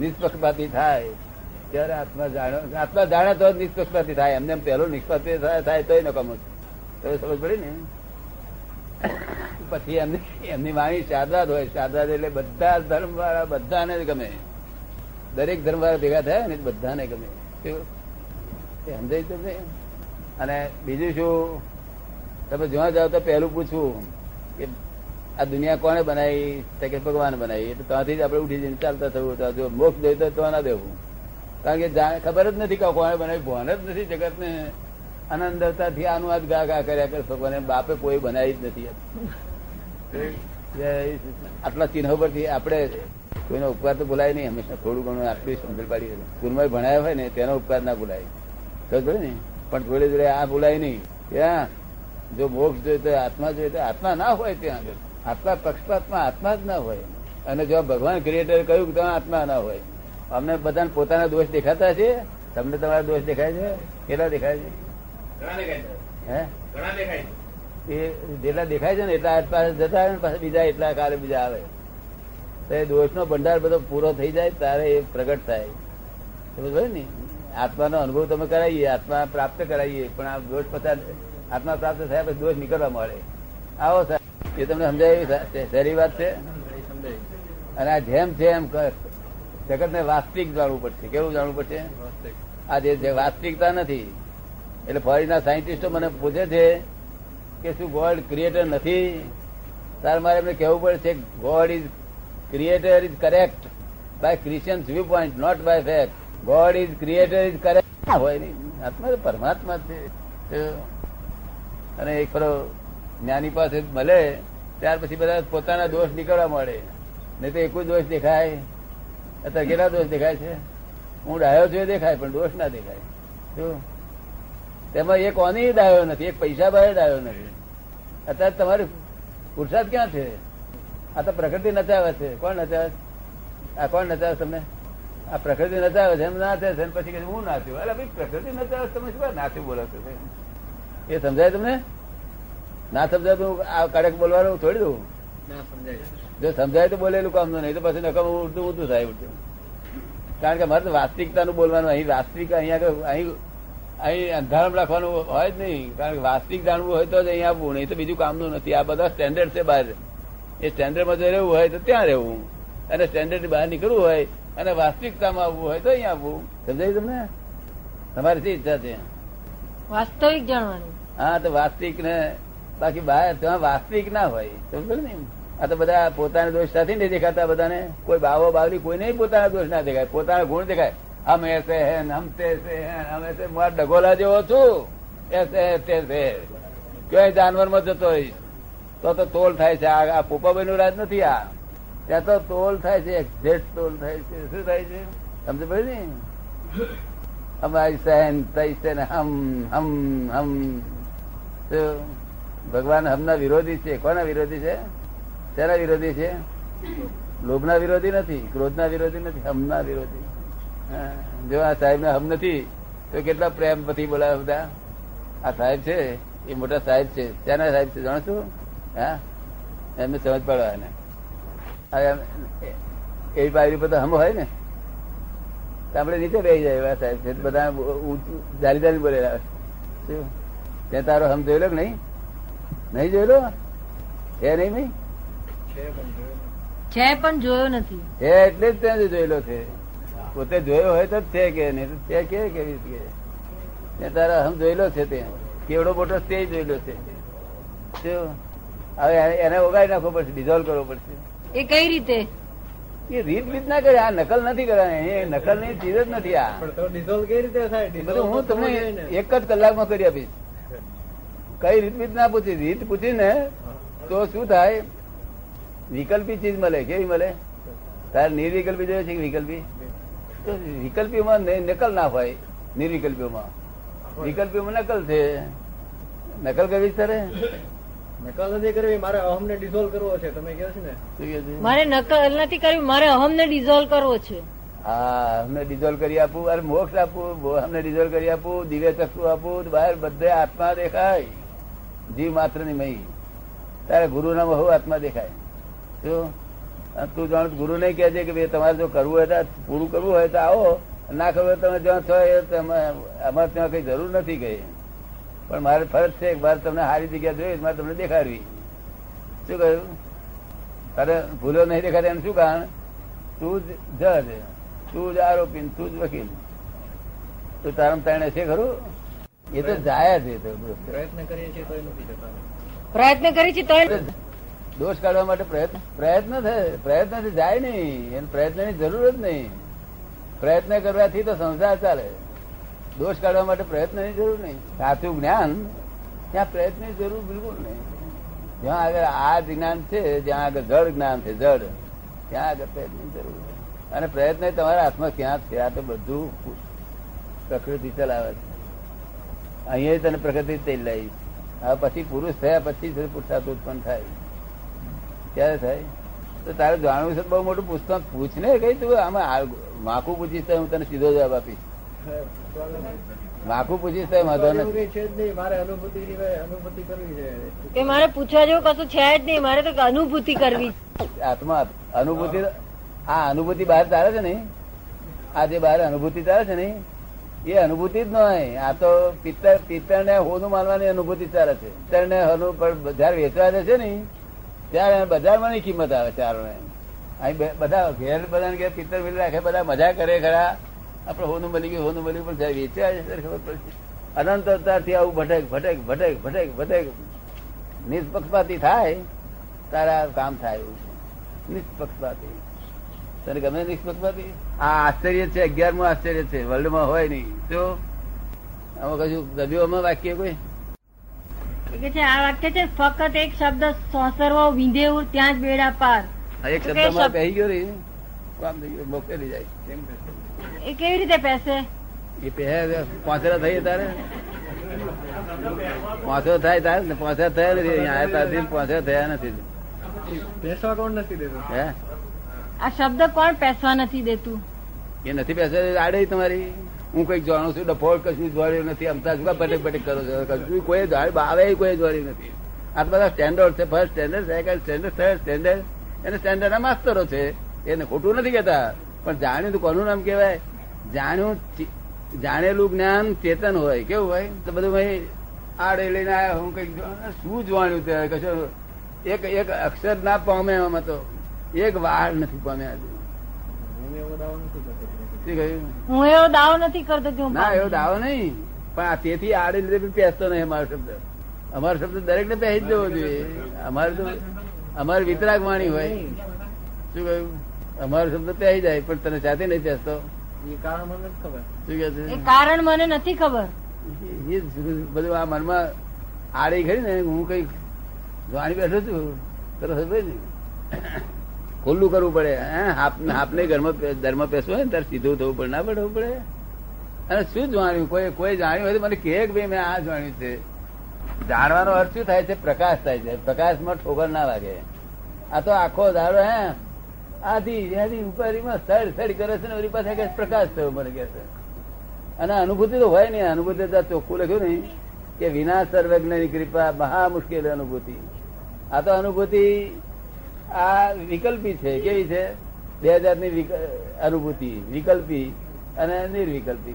નિષ્પક્ષપાતી થાય. ત્યારે આત્મા જાણે. આત્મા જાણે તો નિષ્પક્ષપાતી થાય. એમને એમ પહેલો નિષ્પક્ષપાતી થાય તોય નકામો તો સમજ પડી ને? પછી એમની એમની વાણી શાદરાદ હોય. શાદરાદ એટલે બધા ધર્મ વાળા બધાને ગમે. દરેક ધર્મ વાળા ભેગા થયા ને બધાને ગમે. સમજાય તો છે અને બીજું શું? તમે જોવા જાવ તો પહેલું પૂછવું કે આ દુનિયા કોને બનાવી? તો કે ભગવાન બનાવી. એટલે ત્યાંથી જ આપણે ઉઠી જઈને ચાલતા થયું તો જો મોક્ષ જોઈએ તો ના દેવું. કારણ કે જાણે ખબર જ નથી કે કોને બનાવી ભાન જ નથી જગતને આનંદતાથી આનું આજ ગા ગા કર્યા કરે. ભગવાન બાપે કોઈ બનાવી જ નથી. આટલા ચિહ્નો પરથી આપણે કોઈનો ઉપકાર તો ભૂલાય નહીં. હંમેશા થોડું ઘણું આટલી સમજણ પાડી સ્કૂલમાં ભણાયા હોય ને, તેનો ઉપકાર ના ભૂલાય. ખબર ને? પણ જોડે જોડે આ ભૂલાય નહીં. ત્યાં જો મોક્ષ જોઈએ તો આત્મા જોઈએ તો આત્મા ના હોય ત્યાં આગળ. આત્મા પક્ષપાતમાં આત્મા જ ના હોય. અને જો ભગવાન ક્રિએટર કહ્યું કે તમે આત્મા ના હોય અમને બધાને પોતાના દોષ દેખાતા છે? તમને તમારા દોષ દેખાય છે? કેટલા દેખાય છે. હે. એ જેટલા દેખાય છે ને એટલા આસપાસ જતા આવે ને પાછા બીજા એટલા કાલે બીજા આવે. તો એ દોષનો ભંડાર બધો પૂરો થઈ જાય ત્યારે એ પ્રગટ થાય. સમજ ને? આત્માનો અનુભવ તમે કરાવીએ આત્મા પ્રાપ્ત કરાવીએ પણ આ દોષ પસાર આત્મા પ્રાપ્ત થયા પછી દોષ નીકળવા મળે. આવો સાહેબ. એ તમને સમજાય? સારી વાત છે? અને આ જેમ છે એમ જગત ને વાસ્તવિક જાણવું પડશે. કેવું જાણવું પડશે? આ જે વાસ્તવિકતા નથી, એટલે ફોરેનના સાયન્ટિસ્ટો મને પૂછે છે કે શું ગોડ ક્રિએટર નથી? તારે મારે એમને કહેવું પડે છે God is creator is correct by Christian view point, not by fact. God is creator is correct. હોય નહીં. આત્મા પરમાત્મા છે. અને એક ખરો જ્ઞાની પાસે મળે ત્યાર પછી બધા પોતાના દોષ નીકળવા મળે. નહીં તો એક જ દોષ દેખાય. અત્યારે કેટલા દોષ દેખાય છે? હું ડાયો છું એ દેખાય, પણ દોષ ના દેખાય. શું? તેમાં એક કોની ડાયો નથી, એક પૈસા બાય ડાયો નથી. અત્યારે તમારે પુરુષાર્થ ક્યાં છે? આ તો પ્રકૃતિ નચાવે છે. કોણ નચાવે? આ કોણ નચાવે તમને? આ પ્રકૃતિ નચાવે છે, એમ નાચે છે પછી હું નાચ્યું અરે ભાઈ, પ્રકૃતિ નચાવે તમે શું નાચ્યું બોલો છો. એ સમજાય તમને? ના સમજાય તો આ કડક બોલવાનું છોડી દઉં. સમજાય. જો સમજાય તો બોલેલું કામ નહીં તો પછી નકમ ઉડતું ઉડતું થાય ઉડતું. કારણ કે મારે તો વાસ્તવિકતાનું બોલવાનું અહીં વાસ્તવિક અહીંયા અહીં અહીં અંધારણ રાખવાનું હોય જ નહીં. કારણ કે વાસ્તવિક જાણવું હોય તો જ અહીં આવવું નહીં તો બીજું કામનું નથી. આ બધા સ્ટેન્ડર્ડ છે બહાર. એ સ્ટેન્ડર્ડમાં જો રહેવું હોય તો ત્યાં રહેવું. અને સ્ટેન્ડર્ડ બહાર નીકળવું હોય અને વાસ્તવિકતામાં આવવું હોય તો અહીં આવવું. સમજાય તમને? તમારી શી ઈચ્છા છે? વાસ્તવિક જાણવાનું. હા તો વાસ્તવિક ને બાકી બહાર ત્યાં વાસ્તવિક ના હોય. સમજો ને આ તો બધા પોતાના દોષ સાથે નહીં દેખાતા બધાને. કોઈ બાવો બાવરી કોઈ નહીં પોતાના દોષ ના દેખાય. પોતાના ગુણ દેખાય. હમ એસે હે હમ છે હે હમ એસે મારા ડગોલા જેવો છું. એસે તે છે ક્યાંય જાનવરમાં જતો હોય તો તો તોલ થાય છે. આ પોપાભાઈ નું રાજ નથી આ. ત્યાં તો તોલ થાય છે. એક્ઝેક્ટ તોલ થાય છે. શું થાય છે? સમજ પડે ને? અમારી સહેન ને હમ હમ હમ. તો ભગવાન હમના વિરોધી છે. કોના વિરોધી છે? તેના વિરોધી છે? લોભના વિરોધી નથી, ક્રોધના વિરોધી નથી, હમના વિરોધી. જો આ સાહેબ હમ નથી, તો કેટલા પ્રેમ પછી બોલાવે બધા? આ સાહેબ છે, એ મોટા સાહેબ છે. ત્યાંના સાહેબ છે, જાણો છું હા, એમને સમજ પડવા એને. એવી બાજુ બધા હમ હોય ને. આપણે નીચે બેસી જાય એવા સાહેબ છે. બધા જારી જારી બોલેલા ત્યાં તારો હમ જોયેલો કે નહીં? નહીં જોયેલો? હે નહીં ભાઈ છે પણ જોયું છે પણ જોયો નથી. હે એટલે જ ત્યાં જોયેલો છે. પોતે જોયો હોય તો જ છે કે નહીં તો છે કે કેવી રીતે કે. તારા હમ જોયેલો છે તે. કેવડો મોટો તે જોયેલો છે. શું? હવે એને ઓગાળી નાખવો પડશે ડિઝોલ્વ કરવો પડશે. એ કઈ રીતે? એ રીત રીત ના કરે આ નકલ નથી કરવાની. એ નકલની ચીજ જ નથી આ. પણ ડિઝોલ્વ કઈ રીતે થાય? એ હું તમને. એક જ કલાકમાં કરી આપીશ. કઈ રીત રીત ના પૂછી? રીત પૂછી ને તો શું થાય? વિકલ્પી ચીજ મળે કેવી મળે? તારે નિર્વિકલ્પી જોઈએ છે વિકલ્પી? તો વિકલ્પીમાં નકલ ના હોય નિર્વિકલ્પીઓમાં. વિકલ્પીઓમાં નકલ છે. નકલ કરવી તારે? નકલ નથી કરવી મારે અહમને ડિઝોલ્વ કરવો છે તમે કહો છો ને? મારે નકલ નથી કરવી મારે અહમને ડિઝોલ્વ કરવો છે. હા અમને ડિઝોલ્વ કરી આપું અરે મોક્ષ આપું અમને ડિઝોલ્વ કરી આપું દિવ્ય ચક્ષુ આપું બહાર બધે આત્મા દેખાય. જીવ માત્રની મહી. તારે ગુરુ ના બહુ આત્મા દેખાય. શું તું જાણ ગુરુ નહીં કહે છે કે ભાઈ તમારે જો કરવું હોય તો પૂરું કરવું હોય તો આવો. ના કરવું તમે જ્યાં છો એ અમારે ત્યાં કઈ જરૂર નથી કઈ. પણ મારે ફરજ છે મારે તમને સારી જગ્યા જોઈએ મારે તમને દેખાડવી. શું કહ્યું? તારે ભૂલો નહીં દેખાડે એનું શું કારણ? તું જ જજ, તું જ આરોપી તું જ વકીલ. તું તારમ તાણે છે ખરું? એ તો જાય જ એ તો. પ્રયત્ન કરીએ છીએ તો નથી જતા. પ્રયત્ન કરી છે તો દોષ કાઢવા માટે પ્રયત્ન પ્રયત્ન થાય પ્રયત્નથી જાય નહીં. એને પ્રયત્નની જરૂર જ નહીં. પ્રયત્ન કરવાથી તો સંસાર ચાલે. દોષ કાઢવા માટે પ્રયત્નની જરૂર નહીં. સાચું જ્ઞાન ત્યાં પ્રયત્નની જરૂર બિલકુલ નહીં. જ્યાં આગળ આ જ્ઞાન છે જ્યાં આગળ જળ જ્ઞાન છે જળ ત્યાં આગળ પ્રયત્નની જરૂર છે. અને પ્રયત્ન તમારા હાથમાં ક્યાં છે? આ તો બધું પ્રકૃતિ ચલાવે છે. અહીંયા તને પ્રગતિ થઈ લાવી હવે પછી પુરુષ થયા પછી પુરુષાર્થ ઉત્પન્ન થાય. ક્યારે થાય? તો તારે જાણવું છે બહુ મોટું પુસ્તક. પૂછ ને કઈ તું આમાં માખું પૂછીશ તો હું તને સીધો જવાબ આપીશ. માખું પૂછીશ તો વાંધો નથી. મારે અનુભૂતિ અનુભૂતિ કરવી છે. મારે પૂછવા જેવું કશું છે જ નહીં. મારે તો અનુભૂતિ કરવી. આત્મા અનુભૂતિ આ અનુભૂતિ બહાર ચાલે છે ને આ જે બહાર અનુભૂતિ ચાલે છે ને એ અનુભૂતિ જ ન આ તો પિત્તર પિત્તર ને હોનું માનવાની અનુભૂતિ ચાલે છે. પિત્તર ને હોનું પણ જયારે વેચવા છે ને. ત્યારે બજારમાં ની કિંમત આવે ચારોને અહીં બધા ઘેર બધા ઘેર પિત્તર મિલ રાખે, બધા મજા કરે ખરા. આપડે હોનું મળી ગયું, હોનું મળ્યું પણ જયારે વેચવા જશે ખબર પડશે. અનંત આવું ભટક ભટક ભટક ભટક ભટક. નિષ્પક્ષપાતી થાય, તારા કામ થાય એવું છે. નિષ્પક્ષપાતી. તને ગમે નિષ્પક્ષપાતી આ આશ્ચર્ય છે અગિયારમું આશ્ચર્ય છે વર્લ્ડમાં હોય નહીં. તો આમાં કશું દબીઓમાં વાક્ય કોઈ? છે આ વાક્ય છે ફક્ત એક શબ્દ સોસરવો વિંધેવું ત્યાં જ બેડા પાર. એક શબ્દમાં શબ્દ- કહી ગયો રહી કામ થઈ ગયું મોકલી જાય. એ કેવી રીતે પેસે એ પહે પાંચરા થઈ તારે? પાંચરો થાય તારે? ને પાંચરા થયા નથી. અહીંયા આવ્યા તારથી પાંચરા થયા નથી. પૈસા કોણ નથી દેતો? હે? આ શબ્દ કોણ પેસવા નથી દેતું? એ નથી પેસવા આડે તમારી. હું કંઈક જાણું છું ડફોળ કશું જોડ્યું નથી અમતા શું બટેક બટેક કરો છો. કશું કોઈ આવે કોઈ જોડ્યું નથી. આ બધા સ્ટેન્ડર્ડ છે first standard second standard third standard એને સ્ટેન્ડર્ડ ના માસ્તરો છે. એને ખોટું નથી કેતા પણ જાણ્યું તો કોનું નામ કહેવાય? જાણ્યું જાણેલું જ્ઞાન ચેતન હોય. કેવું હોય? તો બધું ભાઈ આડે લઈને આવ્યા હું કંઈક શું જાણ્યું તે કશું એક એક અક્ષર ના પામે એમાં તો. એક વાળ નથી પામ્યા હું એવો દાવો નથી કરતો શું કહ્યું? હું એવો દાવો કે ના એવો દાવો નહીં. પણ આ તેથી આડે લીધે પેસતો નહીં અમારો શબ્દ. અમારો શબ્દ દરેક ને પહેરી દેવો જોઈએ અમારે તો અમારે વિતરાગ વાણી હોય. શું કહ્યું? અમારો શબ્દ પહેરી જાય પણ તને સાથે નહીં પહેરતો એ કારણ મને નથી ખબર. શું કે છે? કારણ મને નથી ખબર. એ બધું આ મનમાં આડી ખરી ને હું કઈ વાણી બેઠો છું. તરફ ને. ખુલ્લું કરવું પડે. હાપને ઘરમાં ધર્મ હોય ને ત્યારે સીધું થવું પડે. ના પડવું પડે. અને શું જાણ્યું? કોઈ કોઈ જાણ્યું હોય તો મને કહે કે ભાઈ, મેં આ જાણ્યું છે. જાણવાનો અર્થ શું થાય છે? પ્રકાશ થાય છે. પ્રકાશમાં ઠોકર ના લાગે આ તો આખો દાડો હે? આધી આધી ઉપરીમાં સડ સડ કરે છે ને ઓરી પાસે કે પ્રકાશ થયો મને કે છે. અને અનુભૂતિ તો હોય નહીં. અનુભૂતિ તો ચોખ્ખું લખ્યું નહીં કે વિના સર્વજ્ઞની કૃપા મહા મુશ્કેલ અનુભૂતિ. આ તો અનુભૂતિ આ વિકલ્પી છે, કેવી છે? બે હજારની અનુભૂતિ, વિકલ્પી અને નિર્વિકલ્પી.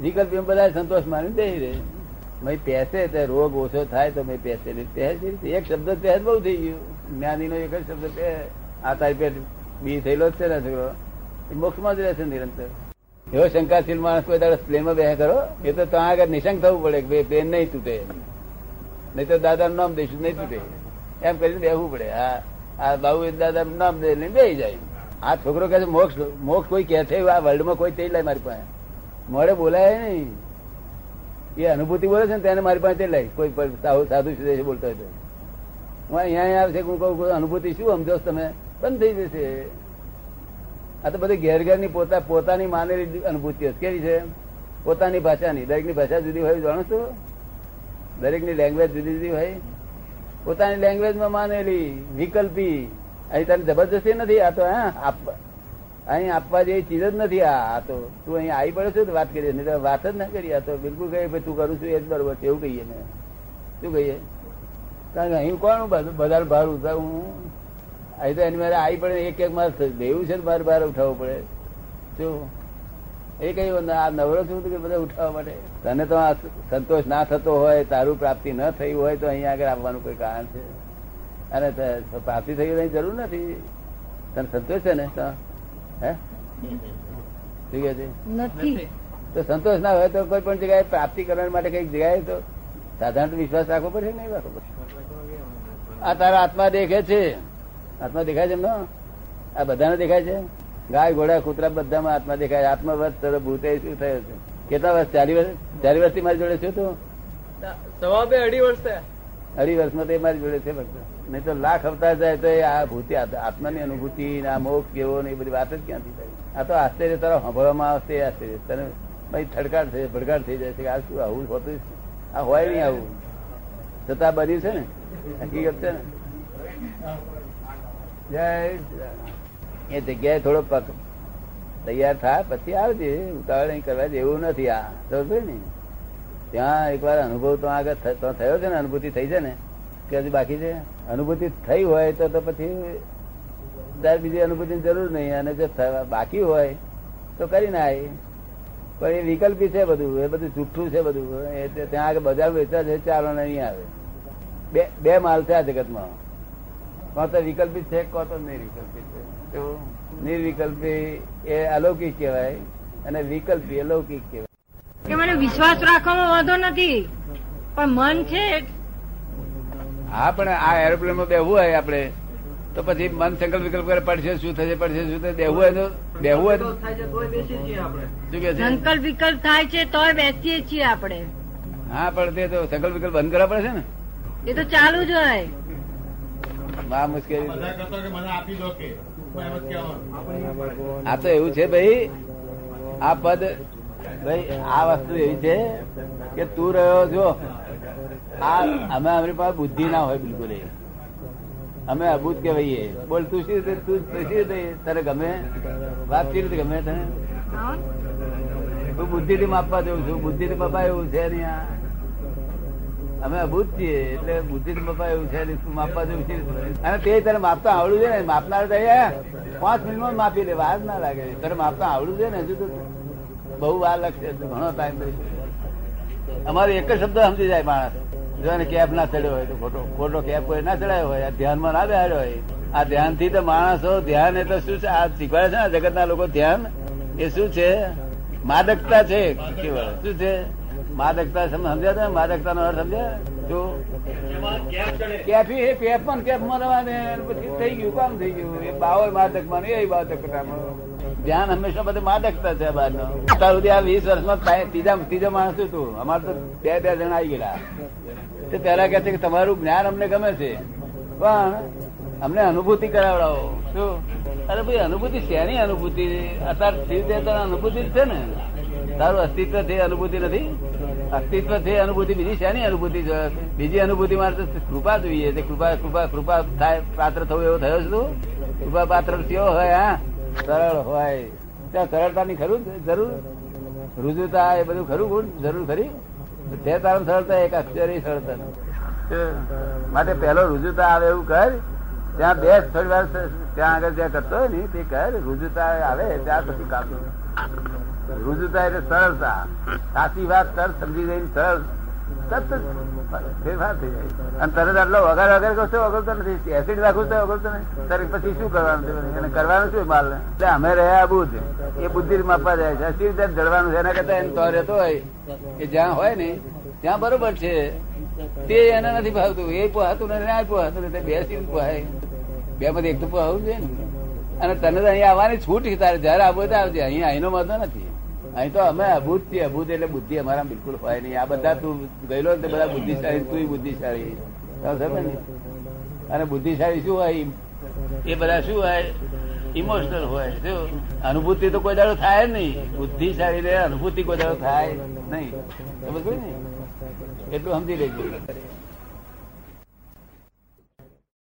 વિકલ્પી બધા સંતોષ માની બેસી રહે. ભાઈ પેસે તો રોગ ઓછો થાય તો મેં પેસે. એક શબ્દ પહે બહુ થઈ ગયું. જ્ઞાની નો એક જ શબ્દ પહે આ તારી પેટ બી થયેલો જ છે ને છોકરો. એ મોક્ષમાં જ રહેશે નિરંતર. એવો શંકાશીલ માણસ કોઈ દાડો પ્લેનમાં બેહ કરો એ તો ત્યાં આગળ નિશંક થવું પડે કે ભાઈ પ્લેન નહીં તૂટે. નહીં તો દાદાનું નામ દઈશું, નહીં તૂટે. એમ કરીને બેહવું પડે. હા. આ બાબુ દાદા નામ દે ને બેસી જાય. આ છોકરો છે, મોક્ષ મોક્ષ કોઈ કહે છે, આ વર્લ્ડમાં કોઈ તે લાય મારી પાસે. મોડે બોલાય નહીં. એ અનુભૂતિ બોલે છે ને, તેને મારી પાસે તે લાય કોઈ સાધુ સાધુ બોલતો હોય તો. હું અહીંયા આવે છે, હું કહું કે અનુભૂતિ શું સમજો તમે? બંધ થઈ જશે. આ તો બધી ઘેર ઘેરની પોતા, પોતાની માનેલી અનુભૂતિ. કેવી છે. પોતાની ભાષાની, દરેકની ભાષા જુદી હોય, જાણો છો? દરેકની લેંગ્વેજ જુદી જુદી હોય. પોતાની લેંગ્વેજમાં માનેલી, વિકલ્પી. અહીં તને જબરજસ્તી નથી, આ તો, હા અહીં આપવા જેવી ચીજ જ નથી, આ તો, તું અહીં આવી પડે છે વાત કરીએ, નહીં વાત જ ના કરી આ તો બિલકુલ કહીએ, ભાઈ, તું કરું છું એ જ બરોબર એવું કહીએ મેં. શું કહીએ? કારણ કે અહીં કોણ બધું ભાર હું અહીં તો એની મારે આવી પડે એક એક માસ દેવું છે ને, ભાર બાર ઉઠાવવું પડે. શું? એ કઈ આ નવરો છું કે બધા ઉઠાવવા માટે. તને તો આ સંતોષ ના થતો હોય તારું પ્રાપ્તિ ન થઈ હોય તો અહીંયા આગળ આવવાનું કોઈ કારણ છે? અને પ્રાપ્તિ થઈ અહીં જરૂર નથી. તને સંતોષ છે ને? તો હે? શું છે? નથી. તો સંતોષ ના હોય તો કોઈ પણ જગ્યાએ પ્રાપ્તિ કરવા માટે કંઈક જગ્યાએ તો સાધારણ વિશ્વાસ રાખવો પડશે નહીં રાખવો પડશે આ તારા આત્મા દેખે છે. આત્મા દેખાય છે એમનો? આ બધાને દેખાય છે? ગાય ઘોડા કૂતરા બધામાં આત્મા દેખાય. આત્મવત તરફ ભૂતે શું થયો છે? કેટલા વર્ષ? ચારી વર્ષ? ચારી વર્ષથી મારી જોડે છે તું સવા બે અઢી વર્ષ અઢી વર્ષમાં તે મારી જોડે છે ફક્ત નહીં તો લાખ અવતાર જાય તો એ આ ભૂતિ આત્માની અનુભૂતિ ને આ મોક્ષ કેવો ને એ બધી વાત જ ક્યાંથી થાય? આ તો આશ્ચર્ય તારા સાંભળવામાં આવશે એ આશ્ચર્ય. તને ભાઈ થડકાર થઈ ભડકાર થઈ જાય છે કે આ શું આવું હોતું આ હોય નહીં આવું. છતાં બન્યું છે ને? હકીકત છે ને? જય. એ જગ્યાએ થોડો પક તૈયાર થાય પછી આવજે, ઉતાવળ નહીં કરવા જેવું નથી આ. સમજો ને? ત્યાં એકવાર અનુભવ તો આગળ તો થયો છે ને, અનુભૂતિ થઈ છે ને? કે હજુ બાકી છે? અનુભૂતિ થઈ હોય તો તો પછી ત્યારે બીજી અનુભૂતિની જરૂર નહીં. અને જો બાકી હોય તો કરી નાય પણ એ વિકલ્પી છે બધું, એ બધું જુઠ્ઠું છે બધું. એ ત્યાં આગળ બજાર વેચા છે, ચાલો નહીં આવે. બે બે માલ છે આ જગતમાં. કોણ તો વિકલ્પી છે કોણ તો નિર્વિકલ્પી છે. તો? નિર્વિકલ્પી એ અલૌકિક કહેવાય અને વિકલ્પી અલૌકિક કહેવાય. કે મને વિશ્વાસ રાખવામાં વાંધો નથી. પણ મન છે હા પણ આ એરોપ્લેનમાં બેહવું હોય આપણે તો પછી મન સંકલ્પ વિકલ્પ કરે પડશે શું થશે પડશે શું થશે બેહવું હોય તો? બેહવું હોય તો? થાય છે તોય બેસી છીએ આપણે. શું કે છે? સંકલ્પ વિકલ્પ થાય છે તોય બેસીએ છીએ આપણે. હા પણ તે તો સંકલ્પ વિકલ્પ બંધ કરવા પડશે ને? એ તો ચાલુ જ હોય. આ મુશ્કેલી જ આ તો એવું છે ભાઈ આ પદ ભાઈ આ વસ્તુ એવી છે કે તું રહ્યો છો આ અમે અમારી પાસે બુદ્ધિ ના હોય બિલકુલ એ. અમે અભૂત કહેવાઈએ. બોલ તું શી રીતે તું તું શી રીતે તારે ગમે? વાત કેવી રીતે ગમે તને? તું હું. બુદ્ધિ થી માપવા જઉં છું. બુદ્ધિ થી મપા એવું છે નહીં આ. અમે અભૂત છીએ, એટલે બુદ્ધિ મપા એવું છે માપવા જેવું છે. અને તે તને માપતા આવડું છે ને, માપનાર તો પાંચ મિનિટમાં માપી લે, વાર ના લાગે. તને માપતા આવડું છે ને, હજુ તો બહુ વાર લાગશે ઘણો ટાઈમ અમારે એક જ શબ્દ સમજી જાય માણસ. જો એને કેપ ના ચડ્યો હોય તો ખોટો ખોટો કેપ કોઈ ના ચડાયો હોય ધ્યાનમાં ના બેહાડ્યો હોય. આ ધ્યાનથી તો માણસો ધ્યાન એટલે શું છે? આ શીખવાડે છે ને જગત ના લોકો ધ્યાન? એ શું છે? માદકતા છે શું છે? માદકતા સમજ્યા તમે? માદકતા નો અર્થ સમજ્યા? જો કેફી એ પેપ પણ કેફમાં રવાને પછી થઈ ગયું. કામ થઈ ગયું. એ બાવર માદકમાં એ માદકતામાં. ધ્યાન હંમેશા બધે માદકતા છે બહાર નો અત્યાર સુધી આ વીસ વર્ષમાં ત્રીજા ત્રીજો માણસ હતું? અમારે તો બે બે જણા આવી ગયેલા. તે પેલા કે છે કે તમારું જ્ઞાન અમને ગમે છે. પણ અમને અનુભૂતિ કરાવડાવો. શું? અરે ભાઈ, અનુભૂતિ શેની અનુભૂતિ? અત્યારે શિવ અનુભૂતિ છે ને. તારું અસ્તિત્વ છે અનુભૂતિ નથી? અસ્તિત્વ છે અનુભૂતિ બીજી શેની અનુભૂતિ બીજી અનુભૂતિ મારે કૃપા જોઈએ છે. કૃપા કૃપા કૃપા થાય, પાત્ર થવું એવો થયો છે તું? કૃપા પાત્ર કેવો હોય, હા? સરળ હોય. ત્યાં સરળતાની ખરું જરૂર? રુજુતા એ બધું ખરું ગુણ? જરૂર ખરી? તે તારણ સરળતા, એક અક્ષર સરળતા. માટે પહેલો રુજુતા આવે એવું કર. ત્યાં બે થોડી વાર ત્યાં આગળ જ્યાં કરતો હોય ને, તે કર રુજુતા આવે, ત્યાં પછી કામ રુજુતા એટલે સરળતા. સાચી વાત સર સમજી જઈને સરળ. તરત ફેરફાર થઈ જાય. અને તરત આટલો વગર વગર કરશો ઓગળતો નથી. એસિડ રાખું તો ઓગળતો નહીં ત્યારે પછી શું કરવાનું એને કરવાનું શું માલ એટલે અમે રહ્યા બુદ્ધ. એ બુદ્ધિ માપવા જાય છે. અસી રીતે જડવાનું છે. એના કરતા એને તો રહેતો હોય એ જ્યાં હોય ને, ત્યાં બરોબર છે. તે એને નથી ભાવતું. એ પોહાતું નથી આ પોહાતું નથી. બેસી પોહાય. બે માંથી એક તો આવું છે ને. અને તને તો અહીંયા આવવાની છૂટ તારે જયારે આવું તો આવજે. અહીંયા અહીંનો વાંધો નથી. અહીં તો અમે અભૂત છીએ, અભૂત એટલે બુદ્ધિ અમારા બિલકુલ હોય નહીં. આ બધા તું ગયેલો ને બધા બુદ્ધિશાળી, તું બુદ્ધિશાળી. અને બુદ્ધિશાળી શું હોય? એ બધા શું હોય? ઇમોશનલ હોય. અનુભૂતિ તો કોઈ દાડો થાય નહીં. બુદ્ધિશાળી અનુભૂતિ કોઈ દાડો થાય નહીં. સમજ ને? એટલું સમજી લેજો.